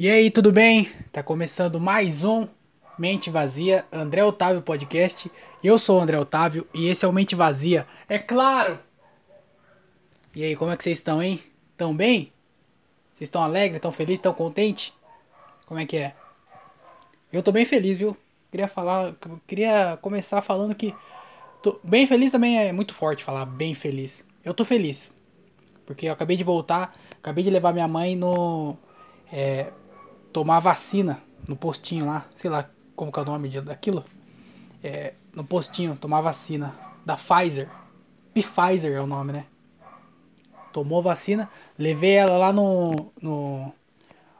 E aí, tudo bem? Tá começando mais um Mente Vazia, André Otávio Podcast. Eu sou o André Otávio e esse é o Mente Vazia. É claro! E aí, como é que vocês estão, hein? Tão bem? Vocês estão alegres, estão felizes, estão contentes? Como é que é? Eu tô bem feliz, viu? Queria falar, queria começar falando que tô bem feliz também é muito forte falar bem feliz. Eu tô feliz. Porque eu acabei de voltar, acabei de levar minha mãe no é, tomar vacina no postinho lá, sei lá como que é o nome daquilo. É, no postinho, tomar vacina da Pfizer. Pfizer é o nome, né? Tomou vacina, levei ela lá no, no,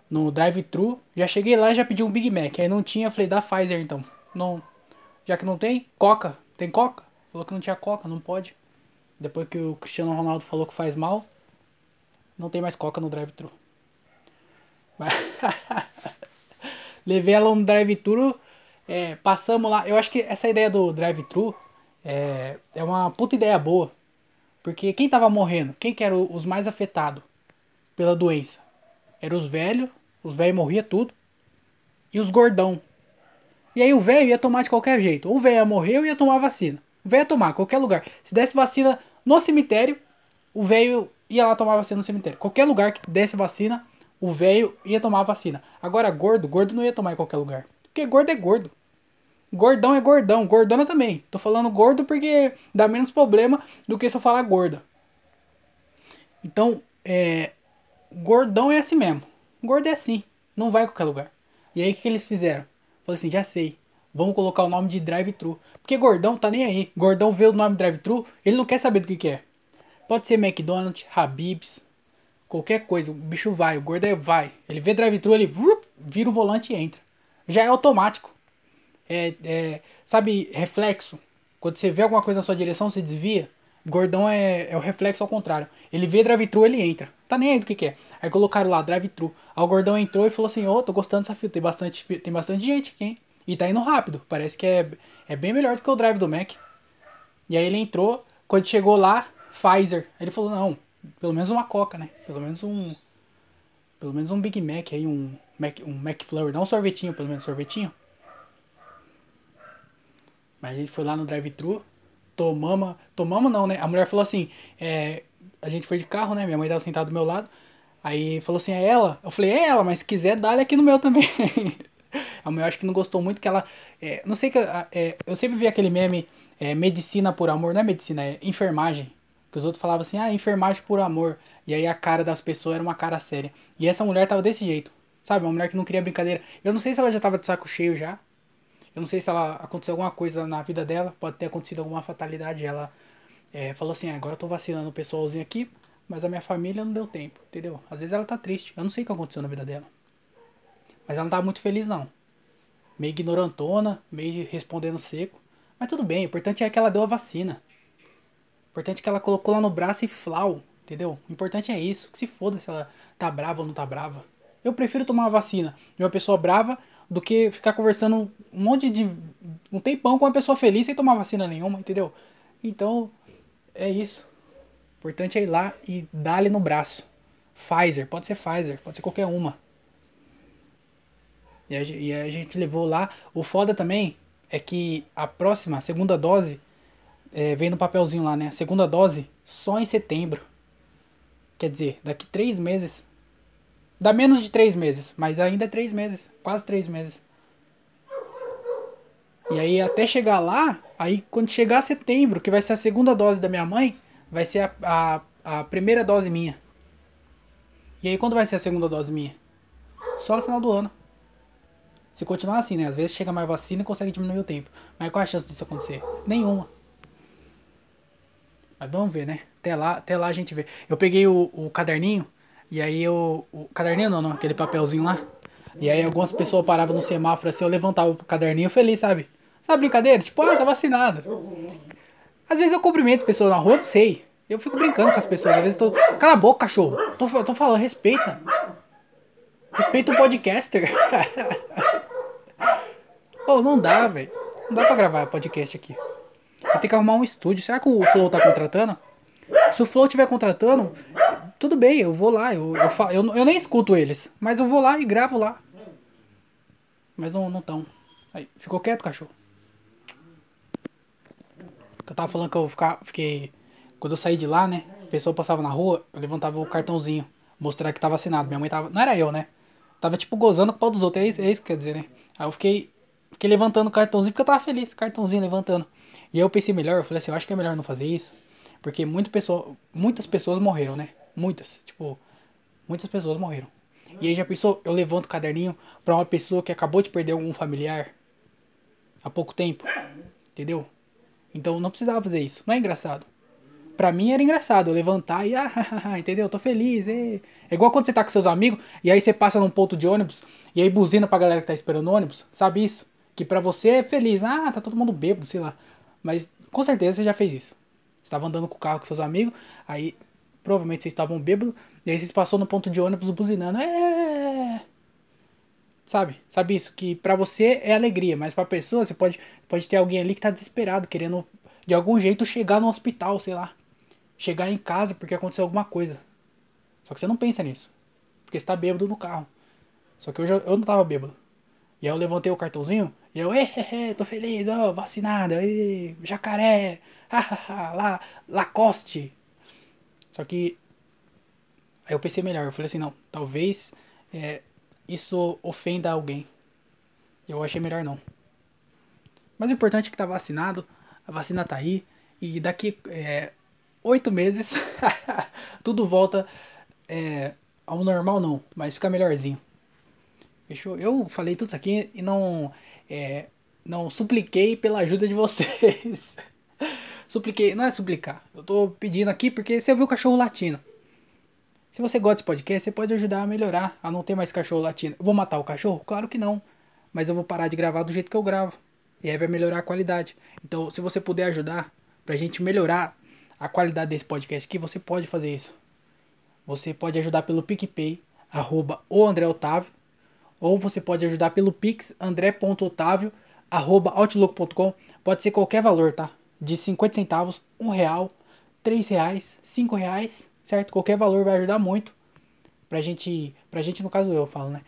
no drive-thru. Já cheguei lá e já pedi um Big Mac. Aí não tinha, falei, da Pfizer então. Não, já que não tem, Coca. Tem Coca? Falou que não tinha Coca, não pode. Depois que o Cristiano Ronaldo falou que faz mal, não tem mais Coca no drive-thru. Levei ela no drive-thru, é, passamos lá. Eu acho que essa ideia do drive-thru é, é uma puta ideia boa. Porque quem tava morrendo? Quem que era os mais afetados pela doença? Eram os velhos, os velhos morria tudo. E os gordão. E aí o velho ia tomar de qualquer jeito. O velho morreu e ia tomar vacina. O velho ia tomar, qualquer lugar. Se desse vacina no cemitério, o velho ia lá tomar vacina no cemitério. Qualquer lugar que desse vacina, o velho ia tomar vacina. Agora, gordo, gordo não ia tomar em qualquer lugar. Porque gordo é gordo. Gordão é gordão, gordona também. Tô falando gordo porque dá menos problema do que se eu falar gorda. Então, é. Gordão é assim mesmo. Gordo é assim. Não vai em qualquer lugar. E aí o que, que eles fizeram? Falei assim, já sei. Vamos colocar o nome de drive-thru. Porque gordão tá nem aí. Gordão vê o nome drive-thru, ele não quer saber do que, que é. Pode ser McDonald's, Habib's, qualquer coisa. O bicho vai, o gordo é vai. Ele vê drive-thru, ele vira o volante e entra. Já é automático. É, é, sabe, reflexo. Quando você vê alguma coisa na sua direção, você desvia. Gordão é, é o reflexo ao contrário. Ele vê drive-thru, ele entra. Tá nem aí do que, que é. Aí colocaram lá, drive-thru. Aí o gordão entrou e falou assim: Ô, oh, tô gostando dessa fila. Tem bastante, tem bastante gente aqui, hein? E tá indo rápido. Parece que é, é bem melhor do que o drive do Mac. E aí ele entrou. Quando chegou lá, Pfizer. Ele falou, não, pelo menos uma coca, né? Pelo menos um. Pelo menos um Big Mac aí, um Mac, um McFlurry, não um sorvetinho, pelo menos sorvetinho. Mas a gente foi lá no drive-thru, tomamos, tomamos não, né? A mulher falou assim, é, a gente foi de carro, né? Minha mãe tava sentada do meu lado. Aí falou assim, é ela? Eu falei, é ela, mas se quiser, dá-lhe aqui no meu também. a mulher acho que não gostou muito que ela. É, não sei que. É, eu sempre vi aquele meme, é, medicina por amor, não é medicina, é enfermagem. Que os outros falavam assim, ah, enfermagem por amor. E aí a cara das pessoas era uma cara séria. E essa mulher tava desse jeito. Sabe? Uma mulher que não queria brincadeira. Eu não sei se ela já tava de saco cheio já. Eu não sei se ela aconteceu alguma coisa na vida dela. Pode ter acontecido alguma fatalidade. Ela é, falou assim, ah, agora eu tô vacinando o pessoalzinho aqui. Mas a minha família não deu tempo, entendeu? Às vezes ela tá triste. Eu não sei o que aconteceu na vida dela. Mas ela não tava muito feliz, não. Meio ignorantona, meio respondendo seco. Mas tudo bem, o importante é que ela deu a vacina. Importante é que ela colocou lá no braço e flau, entendeu? O importante é isso. Que se foda se ela tá brava ou não tá brava. Eu prefiro tomar uma vacina de uma pessoa brava do que ficar conversando um monte de. um tempão com uma pessoa feliz sem tomar vacina nenhuma, entendeu? Então, é isso. O importante é ir lá e dar-lhe no braço. Pfizer, pode ser Pfizer, pode ser qualquer uma. E a, e a gente levou lá. O foda também é que a próxima, a segunda dose, é, vem no papelzinho lá, né? Segunda dose só em setembro. Quer dizer, daqui três meses. Dá menos de três meses, mas ainda é três meses. Quase três meses. E aí até chegar lá, aí quando chegar setembro, que vai ser a segunda dose da minha mãe, vai ser a, a, a primeira dose minha. E aí quando vai ser a segunda dose minha? Só no final do ano. Se continuar assim, né? Às vezes chega mais vacina e consegue diminuir o tempo. Mas qual a chance disso acontecer? Nenhuma. Mas vamos ver, né? Até lá, até lá a gente vê. Eu peguei o, o caderninho, e aí eu. O caderninho não, não, aquele papelzinho lá. E aí algumas pessoas paravam no semáforo assim, eu levantava o caderninho feliz, sabe? Sabe brincadeira? Tipo, ah, tá vacinado. Às vezes eu cumprimento pessoas na rua, não sei. Eu fico brincando com as pessoas. Às vezes tô. Cala a boca, cachorro. Tô, tô falando, respeita. Respeita o podcaster. oh, não dá, velho. Não dá pra gravar podcast aqui. Ter que arrumar um estúdio. Será que o Flow tá contratando? Se o Flow estiver contratando, tudo bem, eu vou lá, eu, eu, fa- eu, eu nem escuto eles, mas eu vou lá e gravo lá. Mas não não tão. Aí, ficou quieto, cachorro. Eu tava falando que eu ficar, fiquei. Quando eu saí de lá, né? A pessoa passava na rua, eu levantava o cartãozinho, mostrar que tava assinado. Minha mãe tava. Não era eu, né? Tava tipo gozando com o pau dos outros, é isso, é isso que quer dizer, né? Aí eu fiquei. Fiquei levantando o cartãozinho porque eu tava feliz, cartãozinho levantando. E aí eu pensei melhor, eu falei assim, eu acho que é melhor não fazer isso. Porque muita pessoa, muitas pessoas morreram, né? Muitas. Tipo, muitas pessoas morreram. E aí já pensou, eu levanto o caderninho pra uma pessoa que acabou de perder algum familiar há pouco tempo. Entendeu? Então não precisava fazer isso. Não é engraçado. Pra mim era engraçado eu levantar e, ah, entendeu? Tô feliz. É. é igual quando você tá com seus amigos e aí você passa num ponto de ônibus e aí buzina pra galera que tá esperando o ônibus. Sabe isso? Que pra você é feliz. Ah, tá todo mundo bêbado, sei lá. Mas com certeza você já fez isso. Você estava andando com o carro com seus amigos, aí provavelmente vocês estavam bêbados, e aí vocês passou no ponto de ônibus buzinando. É. Sabe? Sabe isso? Que pra você é alegria, mas pra pessoa você pode, pode ter alguém ali que tá desesperado, querendo de algum jeito chegar no hospital, sei lá. Chegar em casa porque aconteceu alguma coisa. Só que você não pensa nisso. Porque você tá bêbado no carro. Só que eu, já, eu não tava bêbado. E aí eu levantei o cartãozinho e eu, eh, tô feliz, ó, vacinado, aí, jacaré, hahaha, lá, Lacoste. Só que aí eu pensei melhor, eu falei assim, não, talvez é, isso ofenda alguém. Eu achei melhor não. Mas o importante é que tá vacinado, a vacina tá aí, e daqui é, oito meses tudo volta é, ao normal não, mas fica melhorzinho. Fechou? Eu falei tudo isso aqui e não, é, não supliquei pela ajuda de vocês. supliquei, não é suplicar. Eu tô pedindo aqui porque você ouviu o cachorro latindo. Se você gosta desse podcast, você pode ajudar a melhorar, a não ter mais cachorro latindo. Eu vou matar o cachorro? Claro que não. Mas eu vou parar de gravar do jeito que eu gravo. E aí vai melhorar a qualidade. Então, se você puder ajudar pra gente melhorar a qualidade desse podcast aqui, você pode fazer isso. Você pode ajudar pelo PicPay, arroba o André Otávio. Ou você pode ajudar pelo Pix, andré.otávio, arroba outlook.com. Pode ser qualquer valor, tá? De 50 centavos, um real, três reais, cinco reais, certo? Qualquer valor vai ajudar muito. Pra gente, pra gente, no caso eu falo, né?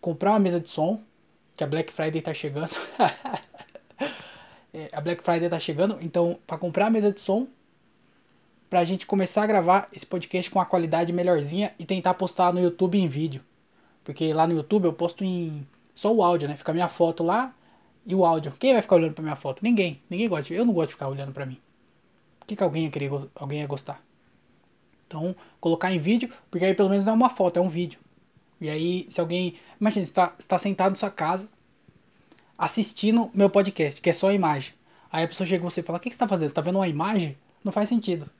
Comprar uma mesa de som, que a Black Friday tá chegando. é, a Black Friday tá chegando, então para comprar a mesa de som, pra gente começar a gravar esse podcast com a qualidade melhorzinha e tentar postar no YouTube em vídeo. Porque lá no YouTube eu posto em só o áudio, né? Fica a minha foto lá e o áudio. Quem vai ficar olhando pra minha foto? Ninguém. Ninguém gosta. Eu não gosto de ficar olhando pra mim. Por que, que alguém ia querer, alguém ia gostar? Então, colocar em vídeo, porque aí pelo menos não é uma foto, é um vídeo. E aí, se alguém. Imagina, você está tá sentado na sua casa, assistindo meu podcast, que é só imagem. Aí a pessoa chega e você fala: O que, que você está fazendo? Você está vendo uma imagem? Não faz sentido.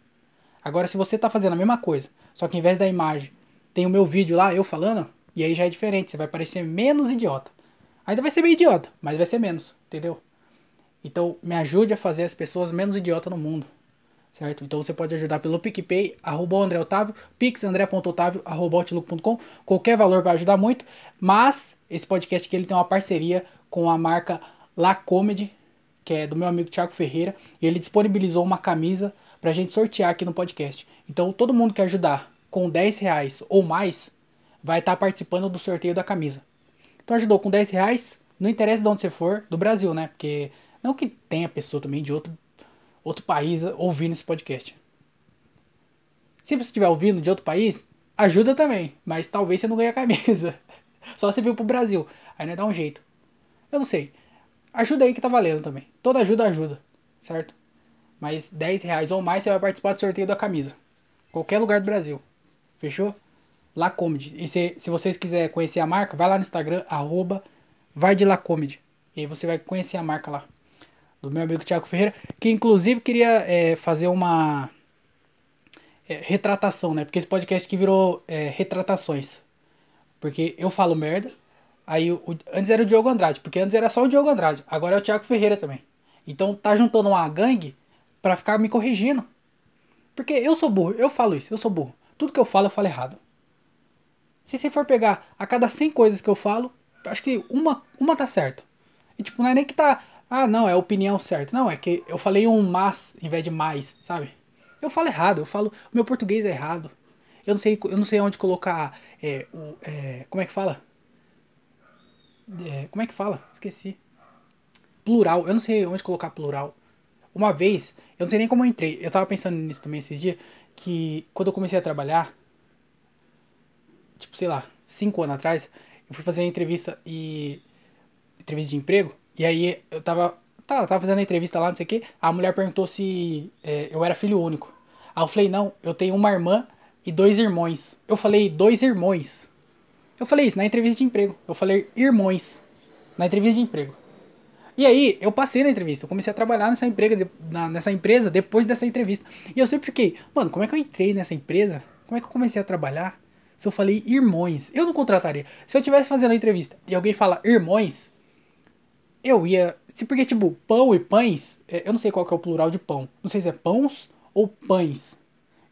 Agora, se você está fazendo a mesma coisa, só que em vez da imagem tem o meu vídeo lá, eu falando, e aí já é diferente, você vai parecer menos idiota. Ainda vai ser meio idiota, mas vai ser menos, entendeu? Então, me ajude a fazer as pessoas menos idiotas no mundo. Certo? Então você pode ajudar pelo PicPay, arroba André Otávio, pixandré.otávio, arroba. Qualquer valor vai ajudar muito. Mas esse podcast aqui ele tem uma parceria com a marca La Comedy, que é do meu amigo Thiago Ferreira. E ele disponibilizou uma camisa pra gente sortear aqui no podcast. Então todo mundo que ajudar com 10 reais ou mais vai estar participando do sorteio da camisa. Então ajudou com 10 reais, não interessa de onde você for, do Brasil, né? Porque não que tenha pessoa também de outro outro país ouvindo esse podcast. Se você estiver ouvindo de outro país, ajuda também, mas talvez você não ganhe a camisa. Só se viu pro Brasil, aí não dá um jeito. Eu não sei. Ajuda aí que tá valendo também. Toda ajuda ajuda, certo? Mas 10 reais ou mais você vai participar do sorteio da camisa. Qualquer lugar do Brasil. Fechou? La Comedy. E se, se vocês quiserem conhecer a marca, vai lá no Instagram, arroba vai de La Comedy. E aí você vai conhecer a marca lá do meu amigo Thiago Ferreira, que inclusive queria é, fazer uma é, retratação, né? Porque esse podcast que virou é, retratações. Porque eu falo merda, aí o, antes era o Diogo Andrade, porque antes era só o Diogo Andrade, agora é o Thiago Ferreira também. Então tá juntando uma gangue pra ficar me corrigindo. Porque eu sou burro, eu falo isso, eu sou burro. Tudo que eu falo, eu falo errado. Se você for pegar a cada 100 coisas que eu falo, acho que uma, uma tá certo. E tipo, não é nem que tá ah, não, é a opinião certa. Não, é que eu falei um mas em vez de mais, sabe? Eu falo errado, eu falo. Meu português é errado. Eu não sei, eu não sei onde colocar. É, o, é, como é que fala? É, como é que fala? Esqueci. Plural. Eu não sei onde colocar plural. Uma vez, eu não sei nem como eu entrei. Eu tava pensando nisso também esses dias. Que quando eu comecei a trabalhar, tipo, sei lá, cinco anos atrás, eu fui fazer a entrevista e. entrevista de emprego. E aí eu tava. Tá, tava fazendo a entrevista lá, não sei o que. A mulher perguntou se é, eu era filho único. Aí eu falei, não, eu tenho uma irmã e dois irmãos. Eu falei, dois irmãos. Eu falei isso na entrevista de emprego. Eu falei irmãos na entrevista de emprego. E aí, eu passei na entrevista, eu comecei a trabalhar nessa, emprega, na, nessa empresa depois dessa entrevista. E eu sempre fiquei, mano, como é que eu entrei nessa empresa? Como é que eu comecei a trabalhar? Se eu falei irmãos, eu não contrataria. Se eu tivesse fazendo a entrevista e alguém fala irmãos, eu ia. Se porque, tipo, pão e pães, é, eu não sei qual que é o plural de pão. Não sei se é pãos ou pães.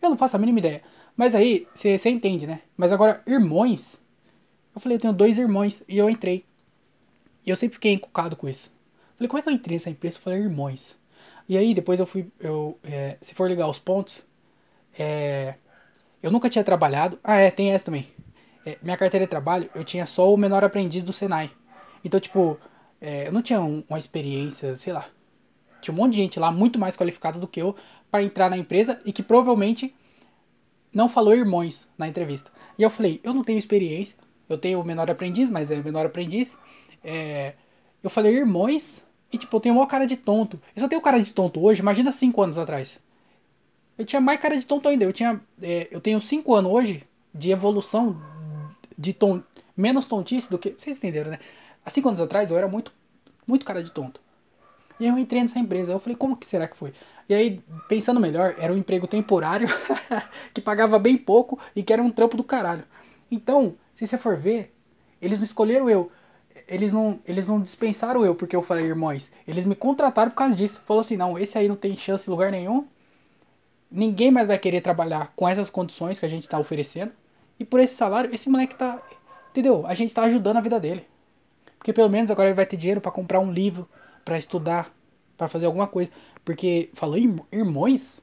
Eu não faço a mínima ideia. Mas aí, você entende, né? Mas agora, irmãos. Eu falei, eu tenho dois irmãos. E eu entrei. E eu sempre fiquei encucado com isso. Falei, como é que eu entrei nessa empresa? Eu falei, irmãos. E aí, depois eu fui. Eu, é, se for ligar os pontos. É, eu nunca tinha trabalhado. Ah, é, tem essa também. É, minha carteira de trabalho, eu tinha só o menor aprendiz do Senai. Então, tipo, é, eu não tinha um, uma experiência, sei lá. Tinha um monte de gente lá muito mais qualificada do que eu para entrar na empresa e que provavelmente não falou irmãos na entrevista. E eu falei, eu não tenho experiência, eu tenho o menor aprendiz, mas é menor aprendiz. É, eu falei irmãos e tipo, eu tenho uma cara de tonto. Eu só tenho cara de tonto hoje, imagina 5 anos atrás. Eu tinha mais cara de tonto ainda. Eu tinha. É, eu tenho 5 anos hoje de evolução de tom, menos tontice do que. Vocês entenderam, né? Há 5 anos atrás eu era muito, muito cara de tonto. E eu entrei nessa empresa. Eu falei, como que será que foi? E aí, pensando melhor, era um emprego temporário que pagava bem pouco e que era um trampo do caralho. Então, se você for ver, eles não escolheram eu. Eles não, eles não dispensaram eu porque eu falei irmãos. Eles me contrataram por causa disso. Falou assim: não, esse aí não tem chance em lugar nenhum ninguém mais vai querer trabalhar com essas condições que a gente está oferecendo. E por esse salário, esse moleque tá. Entendeu? A gente está ajudando a vida dele. Porque pelo menos agora ele vai ter dinheiro para comprar um livro, para estudar, para fazer alguma coisa. Porque falou irmãos?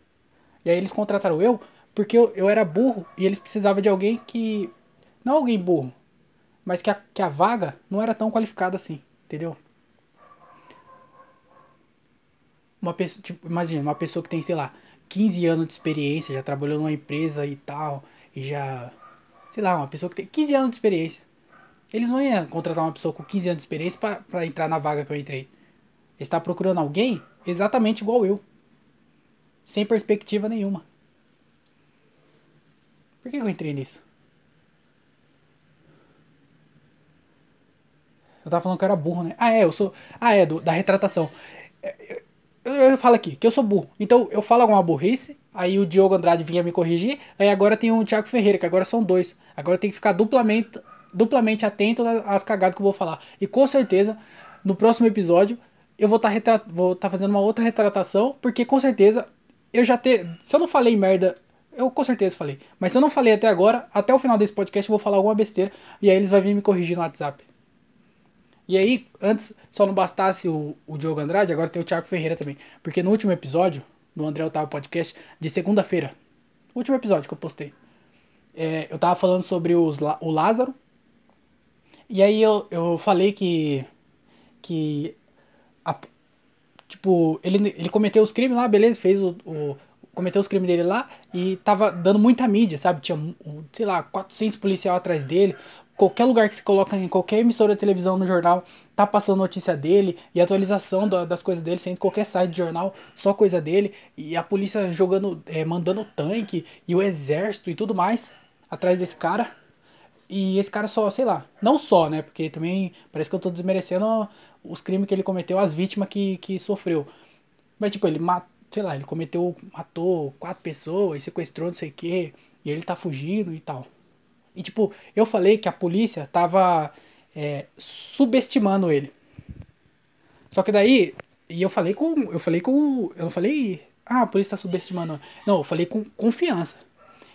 E aí eles contrataram eu porque eu, eu era burro e eles precisavam de alguém que. Não alguém burro, mas que a, que a vaga não era tão qualificada assim, entendeu? Uma pessoa, tipo, imagina, uma pessoa que tem, sei lá, 15 anos de experiência, já trabalhou numa empresa e tal, e já. Sei lá, uma pessoa que tem 15 anos de experiência. Eles não iam contratar uma pessoa com 15 anos de experiência para entrar na vaga que eu entrei. Eles estavam procurando alguém exatamente igual eu. Sem perspectiva nenhuma. Por que eu entrei nisso? Eu tava falando que eu era burro, né? Ah, é, eu sou. Ah, é, do, da retratação. É, eu, eu falo aqui que eu sou burro. Então eu falo alguma burrice, aí o Diogo Andrade vinha me corrigir, aí agora tem o Thiago Ferreira, que agora são dois. Agora tem que ficar duplamente, duplamente atento às cagadas que eu vou falar. E com certeza, no próximo episódio, eu vou estar tá vou tá fazendo uma outra retratação, porque com certeza eu já ter. Se eu não falei merda. Eu com certeza falei. Mas se eu não falei até agora, até o final desse podcast eu vou falar alguma besteira. E aí eles vão vir me corrigir no WhatsApp. E aí, antes só não bastasse o, o Diogo Andrade, agora tem o Thiago Ferreira também. Porque no último episódio, no André Otávio Podcast, de segunda-feira, último episódio que eu postei, é, eu tava falando sobre os, o Lázaro. E aí eu, eu falei que. Que. A, tipo, ele, ele cometeu os crimes lá, beleza, fez o, o cometeu os crimes dele lá e tava dando muita mídia, sabe? Tinha, sei lá, 400 policial atrás dele, qualquer lugar que se coloca em qualquer emissora de televisão no jornal, tá passando notícia dele e atualização do, das coisas dele, sem qualquer site de jornal, só coisa dele, e a polícia jogando, é, mandando tanque e o exército e tudo mais atrás desse cara. E esse cara só, sei lá, não só, né? Porque também parece que eu tô desmerecendo os crimes que ele cometeu, as vítimas que, que sofreu. Mas, tipo, ele matou, sei lá, ele cometeu, matou quatro pessoas, sequestrou não sei o que, e ele tá fugindo e tal. E tipo, eu falei que a polícia tava é, subestimando ele. Só que daí, e eu falei com. Eu falei com. Eu falei. Ah, a polícia tá subestimando. Não, eu falei com confiança.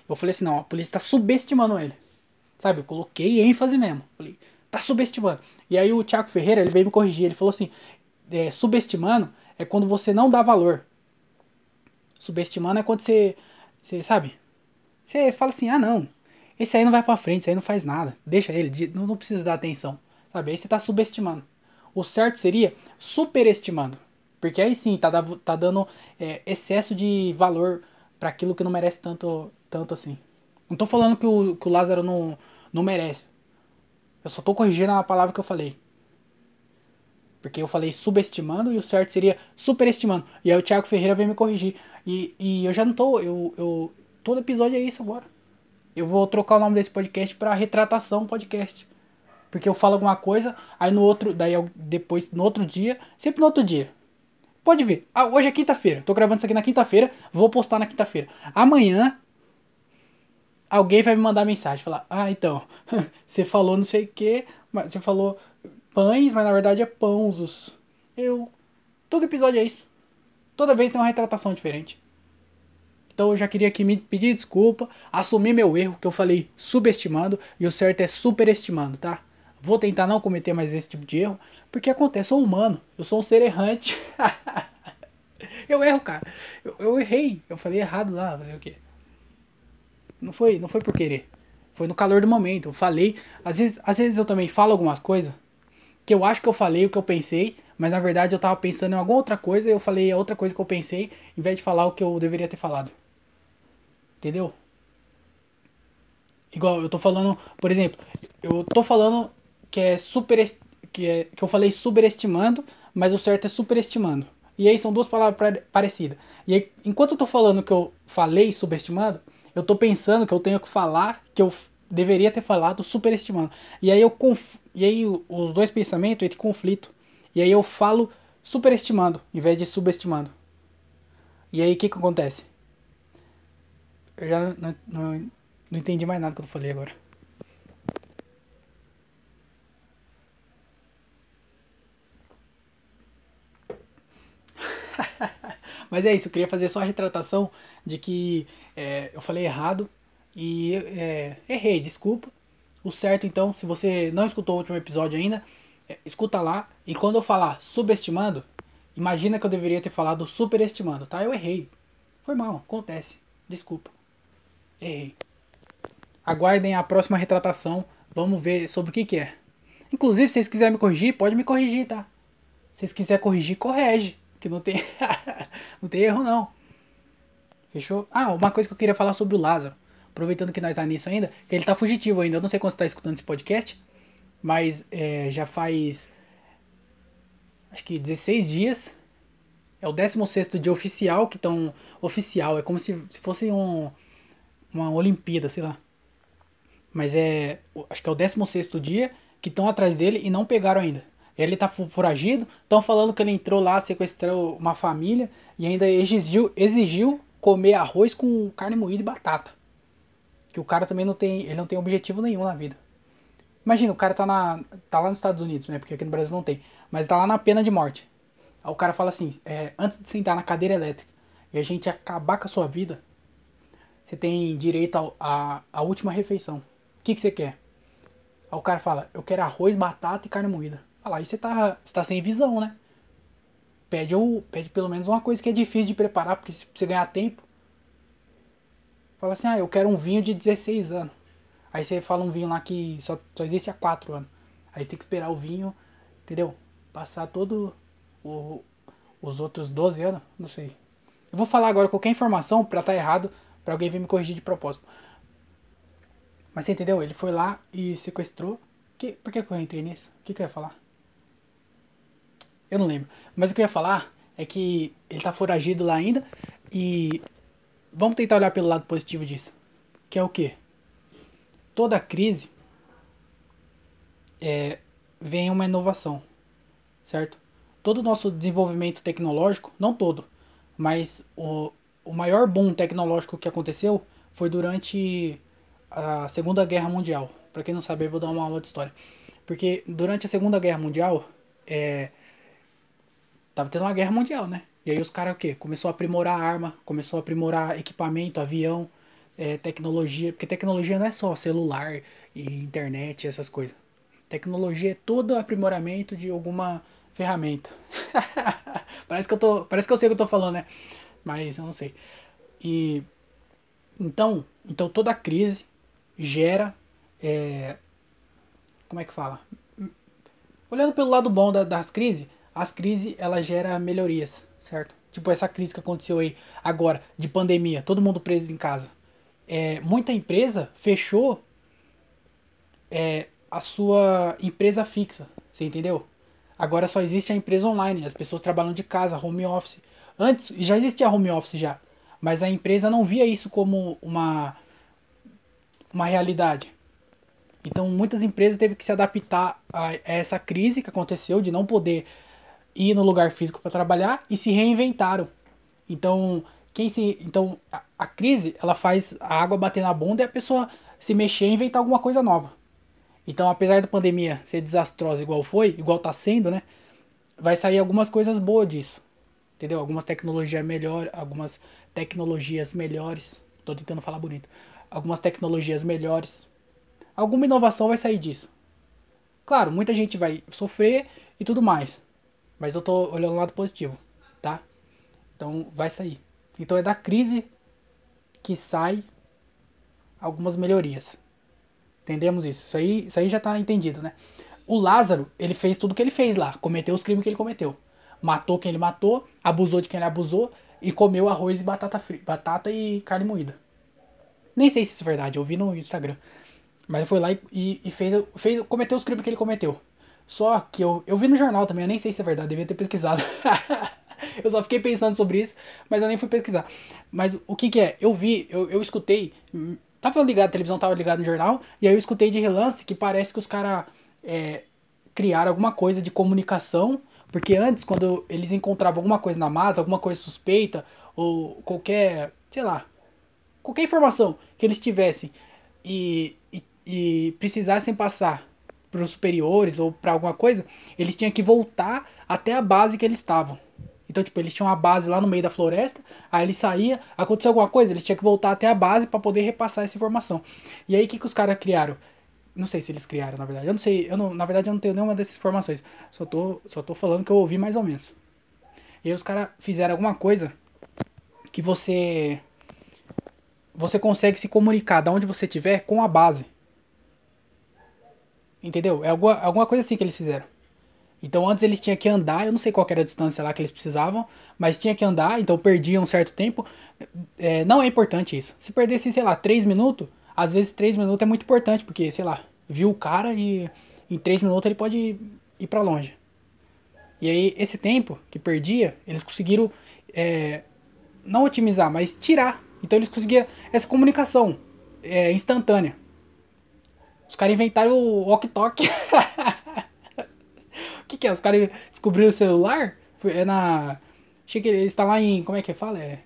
Eu falei assim, não, a polícia tá subestimando ele. Sabe, eu coloquei ênfase mesmo. Falei, tá subestimando. E aí o Thiago Ferreira, ele veio me corrigir. Ele falou assim: é, subestimando é quando você não dá valor. Subestimando é quando você. Você sabe? Você fala assim, ah não, esse aí não vai pra frente, esse aí não faz nada. Deixa ele, não, não precisa dar atenção. Sabe? Aí você tá subestimando. O certo seria superestimando. Porque aí sim, tá, tá dando é, excesso de valor para aquilo que não merece tanto, tanto assim. Não tô falando que o, que o Lázaro não, não merece. Eu só tô corrigindo a palavra que eu falei. Porque eu falei subestimando e o certo seria superestimando. E aí o Thiago Ferreira veio me corrigir. E, e eu já não tô. Eu, eu, todo episódio é isso agora. Eu vou trocar o nome desse podcast para Retratação Podcast. Porque eu falo alguma coisa, aí no outro. Daí depois, no outro dia. Sempre no outro dia. Pode ver. Ah, hoje é quinta-feira. Tô gravando isso aqui na quinta-feira. Vou postar na quinta-feira. Amanhã. Alguém vai me mandar mensagem. Falar: Ah, então. Você falou não sei o que. Mas você falou pães, mas na verdade é pãozos. Eu. Todo episódio é isso. Toda vez tem uma retratação diferente. Então eu já queria aqui me pedir desculpa, assumir meu erro, que eu falei subestimando, e o certo é superestimando, tá? Vou tentar não cometer mais esse tipo de erro, porque acontece, sou humano, eu sou um ser errante. eu erro, cara. Eu, eu, errei, eu falei errado lá, fazer o quê? Não foi, não foi por querer. Foi no calor do momento. Eu falei, às vezes, às vezes eu também falo algumas coisas que eu acho que eu falei o que eu pensei, mas na verdade eu tava pensando em alguma outra coisa e eu falei a outra coisa que eu pensei, em vez de falar o que eu deveria ter falado. Entendeu? Igual eu tô falando, por exemplo, eu tô falando que é super que é que eu falei superestimando, mas o certo é superestimando. E aí são duas palavras parecidas. E aí, enquanto eu tô falando que eu falei subestimando, eu tô pensando que eu tenho que falar que eu deveria ter falado superestimando. E aí eu conf... e aí os dois pensamentos entram em conflito. E aí eu falo superestimando em vez de subestimando. E aí o que que acontece? Eu já não, não, não entendi mais nada que eu falei agora. Mas é isso, eu queria fazer só a retratação de que é, eu falei errado e é, errei, desculpa. O certo então, se você não escutou o último episódio ainda, é, escuta lá. E quando eu falar subestimando, imagina que eu deveria ter falado superestimando, tá? Eu errei. Foi mal, acontece. Desculpa. Errei. Aguardem a próxima retratação. Vamos ver sobre o que, que é. Inclusive, se vocês quiserem me corrigir, pode me corrigir, tá? Se vocês quiserem corrigir, corrige. Que não tem, não tem erro, não. Fechou? Ah, uma coisa que eu queria falar sobre o Lázaro. Aproveitando que nós tá nisso ainda, que ele tá fugitivo ainda. Eu não sei quando você tá escutando esse podcast, mas é, já faz. Acho que 16 dias. É o 16 dia oficial que estão. Oficial, é como se, se fosse um uma Olimpíada, sei lá. Mas é. Acho que é o 16 dia que estão atrás dele e não pegaram ainda. Ele tá foragido, estão falando que ele entrou lá, sequestrou uma família e ainda exigiu, exigiu comer arroz com carne moída e batata. Que o cara também não tem, ele não tem objetivo nenhum na vida. Imagina, o cara tá, na, tá lá nos Estados Unidos, né? Porque aqui no Brasil não tem. Mas tá lá na pena de morte. Aí o cara fala assim, é, antes de sentar na cadeira elétrica e a gente acabar com a sua vida, você tem direito à última refeição. O que, que você quer? Aí o cara fala, eu quero arroz, batata e carne moída. Fala, aí você tá, você tá sem visão, né? Pede, ou, pede pelo menos uma coisa que é difícil de preparar, porque se você ganhar tempo. Fala assim, ah, eu quero um vinho de 16 anos. Aí você fala um vinho lá que só, só existe há 4 anos. Aí você tem que esperar o vinho, entendeu? Passar todo o, os outros 12 anos, não sei. Eu vou falar agora qualquer informação pra estar tá errado, para alguém vir me corrigir de propósito. Mas você entendeu? Ele foi lá e sequestrou. Que, por que, que eu entrei nisso? O que, que eu ia falar? Eu não lembro. Mas o que eu ia falar é que ele tá foragido lá ainda. E vamos tentar olhar pelo lado positivo disso. Que é o que? Toda crise é, vem uma inovação. Certo? Todo o nosso desenvolvimento tecnológico, não todo, mas o, o maior boom tecnológico que aconteceu foi durante a Segunda Guerra Mundial. Para quem não sabe, eu vou dar uma aula de história. Porque durante a Segunda Guerra Mundial, é, tava tendo uma guerra mundial, né? E aí os caras o quê? Começou a aprimorar arma, começou a aprimorar equipamento, avião, é, tecnologia. Porque tecnologia não é só celular e internet, essas coisas. Tecnologia é todo aprimoramento de alguma ferramenta. parece que eu tô, parece que eu sei o que eu tô falando, né? Mas eu não sei. E Então, então toda crise gera. É, como é que fala? Olhando pelo lado bom da, das crises, as crises ela gera melhorias, certo? Tipo essa crise que aconteceu aí agora de pandemia, todo mundo preso em casa. É, muita empresa fechou é, a sua empresa fixa, você entendeu? Agora só existe a empresa online, as pessoas trabalham de casa, home office. Antes já existia home office já, mas a empresa não via isso como uma uma realidade. Então muitas empresas teve que se adaptar a essa crise que aconteceu de não poder ir no lugar físico para trabalhar e se reinventaram. Então, quem se então a, a, crise, ela faz a água bater na bunda e a pessoa se mexer e inventar alguma coisa nova. Então, apesar da pandemia ser desastrosa igual foi, igual tá sendo, né? Vai sair algumas coisas boas disso. Entendeu? Algumas tecnologias melhores, algumas tecnologias melhores. Tô tentando falar bonito. Algumas tecnologias melhores. Alguma inovação vai sair disso. Claro, muita gente vai sofrer e tudo mais. Mas eu tô olhando o lado positivo, tá? Então vai sair. Então é da crise que sai algumas melhorias. Entendemos isso. Isso aí, isso aí já tá entendido, né? O Lázaro, ele fez tudo que ele fez lá, cometeu os crimes que ele cometeu. Matou quem ele matou, abusou de quem ele abusou e comeu arroz e batata frita, batata e carne moída. Nem sei se isso é verdade, eu vi no Instagram. Mas foi lá e, e fez, fez, cometeu os crimes que ele cometeu. Só que eu, eu vi no jornal também, eu nem sei se é verdade, devia ter pesquisado. eu só fiquei pensando sobre isso, mas eu nem fui pesquisar. Mas o que que é? Eu vi, eu, eu escutei, tava ligado, a televisão tava ligada no jornal, e aí eu escutei de relance que parece que os caras é, criaram alguma coisa de comunicação, porque antes, quando eles encontravam alguma coisa na mata, alguma coisa suspeita, ou qualquer, sei lá, qualquer informação que eles tivessem e, e, e precisassem passar para os superiores ou para alguma coisa, eles tinham que voltar até a base que eles estavam. Então, tipo, eles tinham uma base lá no meio da floresta, aí eles saía, aconteceu alguma coisa, eles tinham que voltar até a base para poder repassar essa informação. E aí o que, que os caras criaram? Não sei se eles criaram, na verdade. Eu não sei, eu não, na verdade eu não tenho nenhuma dessas informações. Só tô, só tô falando que eu ouvi mais ou menos. E aí os caras fizeram alguma coisa que você você consegue se comunicar da onde você estiver com a base. Entendeu? É alguma, alguma coisa assim que eles fizeram. Então antes eles tinham que andar, eu não sei qual era a distância lá que eles precisavam, mas tinha que andar, então perdiam um certo tempo. É, não é importante isso. Se perdesse, sei lá, 3 minutos, às vezes 3 minutos é muito importante, porque, sei lá, viu o cara e em 3 minutos ele pode ir, ir para longe. E aí esse tempo que perdia, eles conseguiram é, não otimizar, mas tirar. Então eles conseguiam essa comunicação é, instantânea. Os caras inventaram o walkie-talkie. o que que é? Os caras descobriram o celular? É na... Achei que eles estão lá em... Como é que fala? É...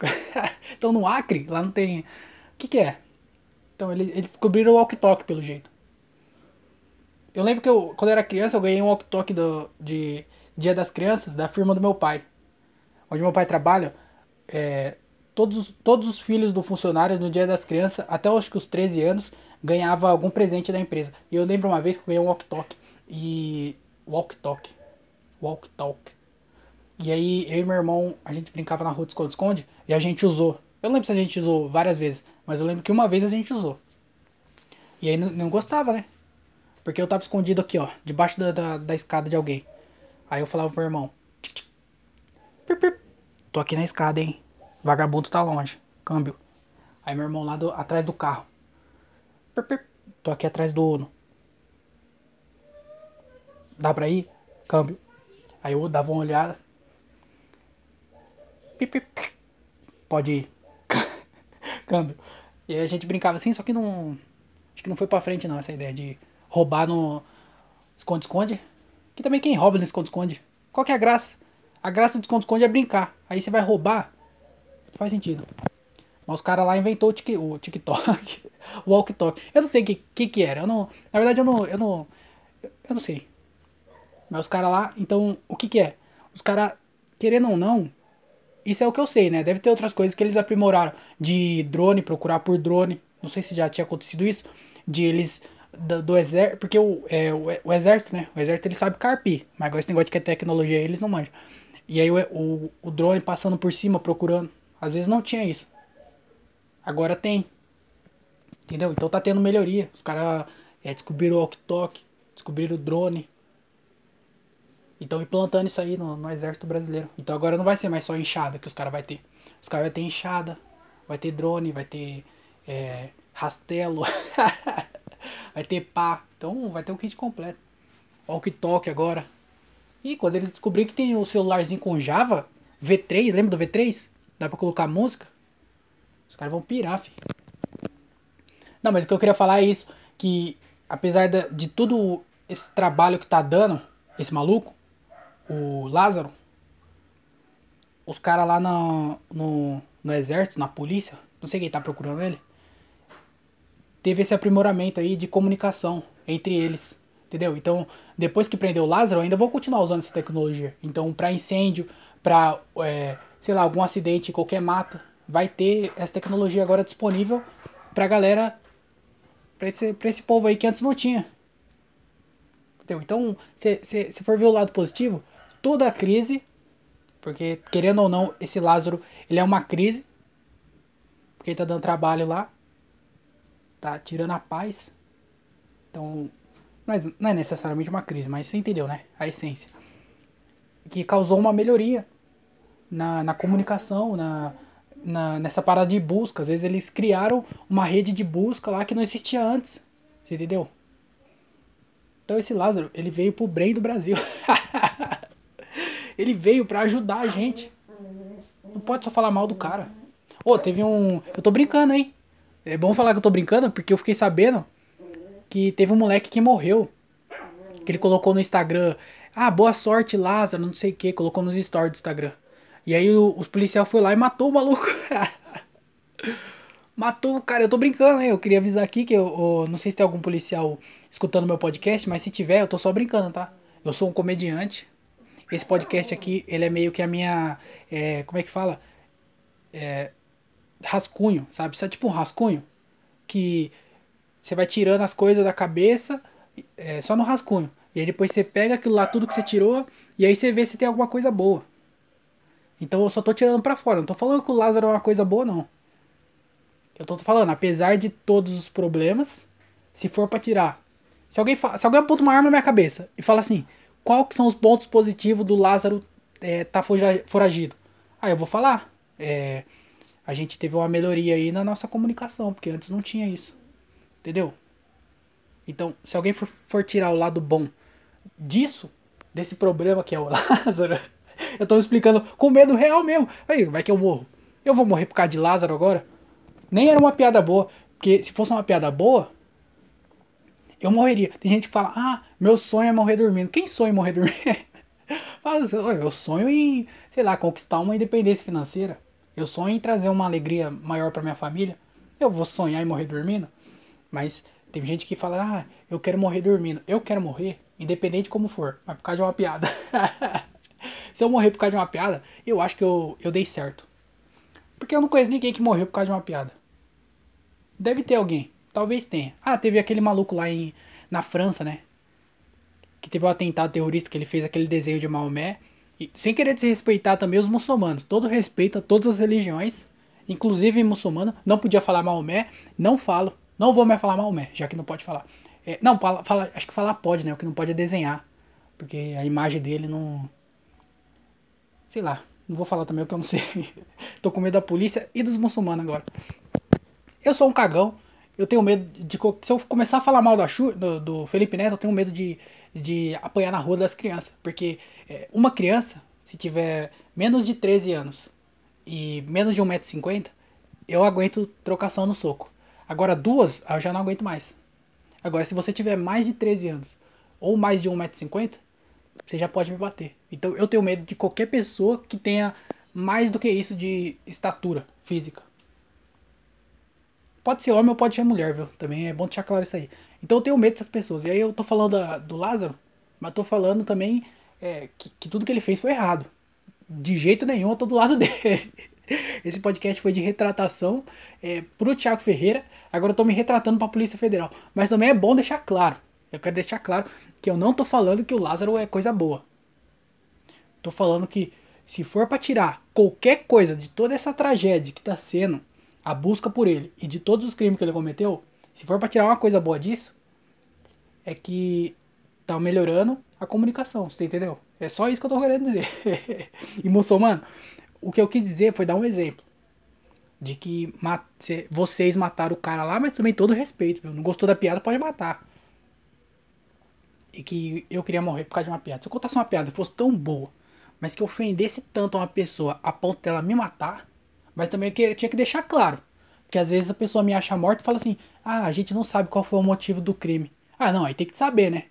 Estão no Acre? Lá não tem... Que que é? Então, eles, descobriram o walkie-talkie, pelo jeito. Eu lembro que eu, quando eu era criança, eu ganhei um walkie-talkie de Dia das Crianças, da firma do meu pai. Onde meu pai trabalha, é, todos, todos os filhos do funcionário no Dia das Crianças, até acho que os 13 anos, ganhava algum presente da empresa. E eu lembro uma vez que eu ganhei um walk-talk. E. Walk-talk. Walk-talk. E aí eu e meu irmão, a gente brincava na rua de esconde-esconde e a gente usou. Eu lembro se a gente usou várias vezes, mas eu lembro que uma vez a gente usou. E aí não, não gostava, né? Porque eu tava escondido aqui, ó, debaixo da, da, da escada de alguém. Aí eu falava pro meu irmão: Tô aqui na escada, hein? Vagabundo tá longe. Câmbio. Aí meu irmão lá do, atrás do carro. Tô aqui atrás do Uno. Dá pra ir? Câmbio. Aí eu dava uma olhada. Pode ir. Câmbio. E a gente brincava assim, só que não. Acho que não foi pra frente não, essa ideia de roubar no esconde-esconde. Que também quem rouba no esconde-esconde. Qual que é a graça? A graça do esconde-esconde é brincar. Aí você vai roubar. Faz sentido. Mas os caras lá inventou o, tic, o TikTok, o Walk Talk. Eu não sei o que, que que era. Eu não, na verdade eu não, eu não, eu não sei. Mas os caras lá, então o que que é? Os caras, querendo ou não, isso é o que eu sei, né? Deve ter outras coisas que eles aprimoraram. De drone, procurar por drone. Não sei se já tinha acontecido isso. De eles, do, do exército, porque o, é, o, o, exército, né? O exército ele sabe carpir. Mas agora esse negócio de que é tecnologia eles não manjam. E aí o, o, o drone passando por cima, procurando. Às vezes não tinha isso. Agora tem. Entendeu? Então tá tendo melhoria. Os caras é, descobriram o walkie-talkie, descobriram o drone. E estão implantando isso aí no, no, exército brasileiro. Então agora não vai ser mais só enxada que os caras vai ter. Os caras vai ter enxada, vai ter drone, vai ter é, rastelo, vai ter pá. Então vai ter o kit completo. Walkie-talkie agora. E quando eles descobrirem que tem o celularzinho com Java, V3, lembra do V3? Dá pra colocar música? Os caras vão pirar, filho. Não, mas o que eu queria falar é isso. Que apesar de, de tudo esse trabalho que tá dando, esse maluco, o Lázaro, os caras lá no, no, no exército, na polícia, não sei quem tá procurando ele, teve esse aprimoramento aí de comunicação entre eles. Entendeu? Então, depois que prendeu o Lázaro, ainda vou continuar usando essa tecnologia. Então, para incêndio, para, é, sei lá, algum acidente, qualquer mata, vai ter essa tecnologia agora disponível pra galera, pra esse, pra esse povo aí que antes não tinha. Entendeu? Então, se for ver o lado positivo, toda a crise, porque querendo ou não, esse Lázaro, ele é uma crise, porque ele tá dando trabalho lá, tá tirando a paz. Então, não é, não é necessariamente uma crise, mas você entendeu, né? A essência. Que causou uma melhoria na, na comunicação, na, na, nessa parada de busca. Às vezes eles criaram uma rede de busca lá que não existia antes. Você entendeu? Então esse Lázaro, ele veio pro Brain do Brasil. ele veio para ajudar a gente. Não pode só falar mal do cara. Ô, oh, teve um. Eu tô brincando, hein? É bom falar que eu tô brincando, porque eu fiquei sabendo que teve um moleque que morreu. Que ele colocou no Instagram. Ah, boa sorte, Lázaro, não sei o que. Colocou nos stories do Instagram. E aí o, os policiais foi lá e matou o maluco. matou o cara. Eu tô brincando, hein? Eu queria avisar aqui que eu, eu, não sei se tem algum policial escutando meu podcast, mas se tiver, eu tô só brincando, tá? Eu sou um comediante. Esse podcast aqui, ele é meio que a minha. É, como é que fala? É, rascunho, sabe? Isso é tipo um rascunho. Que você vai tirando as coisas da cabeça é, só no rascunho. E aí depois você pega aquilo lá, tudo que você tirou, e aí você vê se tem alguma coisa boa. Então eu só tô tirando para fora. Não tô falando que o Lázaro é uma coisa boa, não. Eu tô falando, apesar de todos os problemas, se for para tirar. Se alguém, se alguém aponta uma arma na minha cabeça e fala assim, qual que são os pontos positivos do Lázaro é, tá foragido? Aí eu vou falar. É, a gente teve uma melhoria aí na nossa comunicação, porque antes não tinha isso. Entendeu? Então, se alguém for, for tirar o lado bom disso, desse problema que é o Lázaro, eu tô explicando com medo real mesmo. Aí, vai que eu morro. Eu vou morrer por causa de Lázaro agora? Nem era uma piada boa. Porque se fosse uma piada boa, eu morreria. Tem gente que fala, ah, meu sonho é morrer dormindo. Quem sonha em morrer dormindo? Fala, eu sonho em, sei lá, conquistar uma independência financeira. Eu sonho em trazer uma alegria maior para minha família. Eu vou sonhar em morrer dormindo? Mas tem gente que fala, ah, eu quero morrer dormindo. Eu quero morrer, independente de como for, mas por causa de uma piada. Se eu morrer por causa de uma piada, eu acho que eu, eu dei certo. Porque eu não conheço ninguém que morreu por causa de uma piada. Deve ter alguém. Talvez tenha. Ah, teve aquele maluco lá em, na França, né? Que teve um atentado terrorista que ele fez aquele desenho de Maomé. E, sem querer desrespeitar também os muçulmanos. Todo respeito a todas as religiões, inclusive muçulmano. Não podia falar Maomé. Não falo. Não vou mais falar Maomé, já que não pode falar. É, não, fala, fala, acho que falar pode, né? O que não pode é desenhar. Porque a imagem dele não, Sei lá, não vou falar também o que eu não sei. Tô com medo da polícia e dos muçulmanos agora. Eu sou um cagão. Eu tenho medo de. Se eu começar a falar mal da do, do Felipe Neto, eu tenho medo de, de apanhar na rua das crianças. Porque é, uma criança, se tiver menos de 13 anos e menos de 1,50m, eu aguento trocação no soco. Agora duas, eu já não aguento mais. Agora, se você tiver mais de 13 anos ou mais de 1,50m, você já pode me bater. Então eu tenho medo de qualquer pessoa que tenha mais do que isso de estatura física. Pode ser homem ou pode ser mulher, viu? Também é bom deixar claro isso aí. Então eu tenho medo dessas pessoas. E aí eu tô falando da, do Lázaro, mas tô falando também é, que, que tudo que ele fez foi errado. De jeito nenhum eu tô do lado dele. Esse podcast foi de retratação é, pro Thiago Ferreira. Agora eu tô me retratando pra Polícia Federal. Mas também é bom deixar claro. Eu quero deixar claro que eu não tô falando que o Lázaro é coisa boa. Tô falando que se for para tirar qualquer coisa de toda essa tragédia que tá sendo a busca por ele e de todos os crimes que ele cometeu, se for pra tirar uma coisa boa disso, é que tá melhorando a comunicação, você entendeu? É só isso que eu tô querendo dizer. e muçulmano, o que eu quis dizer foi dar um exemplo. De que vocês mataram o cara lá, mas também todo respeito, viu? Não gostou da piada, pode matar. E que eu queria morrer por causa de uma piada. Se eu contasse uma piada fosse tão boa, mas que ofendesse tanto uma pessoa a ponto dela me matar, mas também que tinha que deixar claro. Porque às vezes a pessoa me acha morta e fala assim: ah, a gente não sabe qual foi o motivo do crime. Ah, não, aí tem que saber, né?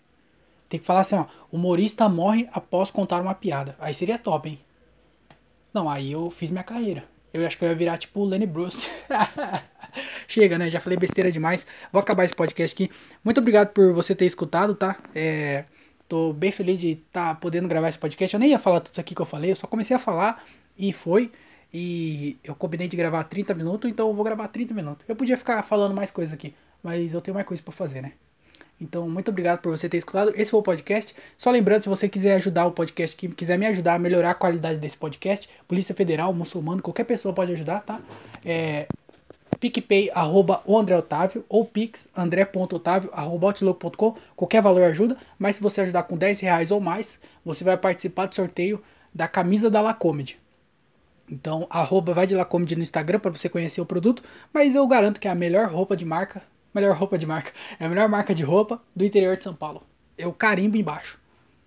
Tem que falar assim, ó, humorista morre após contar uma piada. Aí seria top, hein? Não, aí eu fiz minha carreira. Eu acho que eu ia virar tipo o Lenny Bruce. Chega, né? Já falei besteira demais. Vou acabar esse podcast aqui. Muito obrigado por você ter escutado, tá? É, tô bem feliz de estar tá podendo gravar esse podcast. Eu nem ia falar tudo isso aqui que eu falei, eu só comecei a falar e foi. E eu combinei de gravar 30 minutos, então eu vou gravar 30 minutos. Eu podia ficar falando mais coisas aqui, mas eu tenho mais coisa para fazer, né? Então, muito obrigado por você ter escutado. Esse foi o podcast. Só lembrando, se você quiser ajudar o podcast, que quiser me ajudar a melhorar a qualidade desse podcast, Polícia Federal, muçulmano, qualquer pessoa pode ajudar, tá? É, PicPay, arroba o André Otávio, ou Pix, andré.otávio, arroba outlook.com, qualquer valor ajuda, mas se você ajudar com 10 reais ou mais, você vai participar do sorteio da camisa da Lacomedy. Então, arroba vai de Lacomedy no Instagram para você conhecer o produto, mas eu garanto que é a melhor roupa de marca melhor roupa de marca. É a melhor marca de roupa do interior de São Paulo. Eu carimbo embaixo.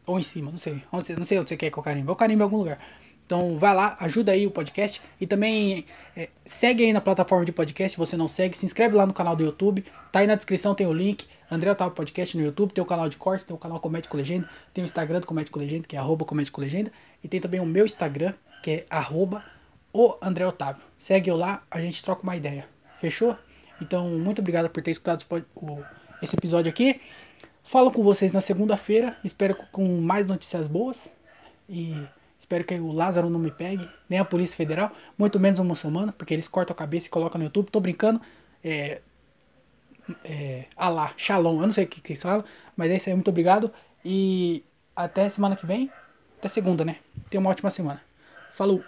Ou em cima, não sei. Onde, não sei onde você quer que eu carimbo. Eu carimbo em algum lugar. Então vai lá, ajuda aí o podcast. E também é, segue aí na plataforma de podcast, se você não segue. Se inscreve lá no canal do YouTube. Tá aí na descrição, tem o link. André Otávio Podcast no YouTube. Tem o canal de corte, tem o canal Comédia com Legenda. Tem o Instagram do Comédia com Legenda, que é arroba Comédia com Legenda. E tem também o meu Instagram, que é arroba o André Otávio. Segue eu lá, a gente troca uma ideia. Fechou? Então, muito obrigado por ter escutado esse episódio aqui. Falo com vocês na segunda-feira. Espero com mais notícias boas. E espero que o Lázaro não me pegue, nem a Polícia Federal, muito menos o muçulmano, porque eles cortam a cabeça e colocam no YouTube. Tô brincando. É, é, Alá, Shalom, eu não sei o que, que eles falam, mas é isso aí, muito obrigado. E até semana que vem. Até segunda, né? Tenha uma ótima semana. Falou!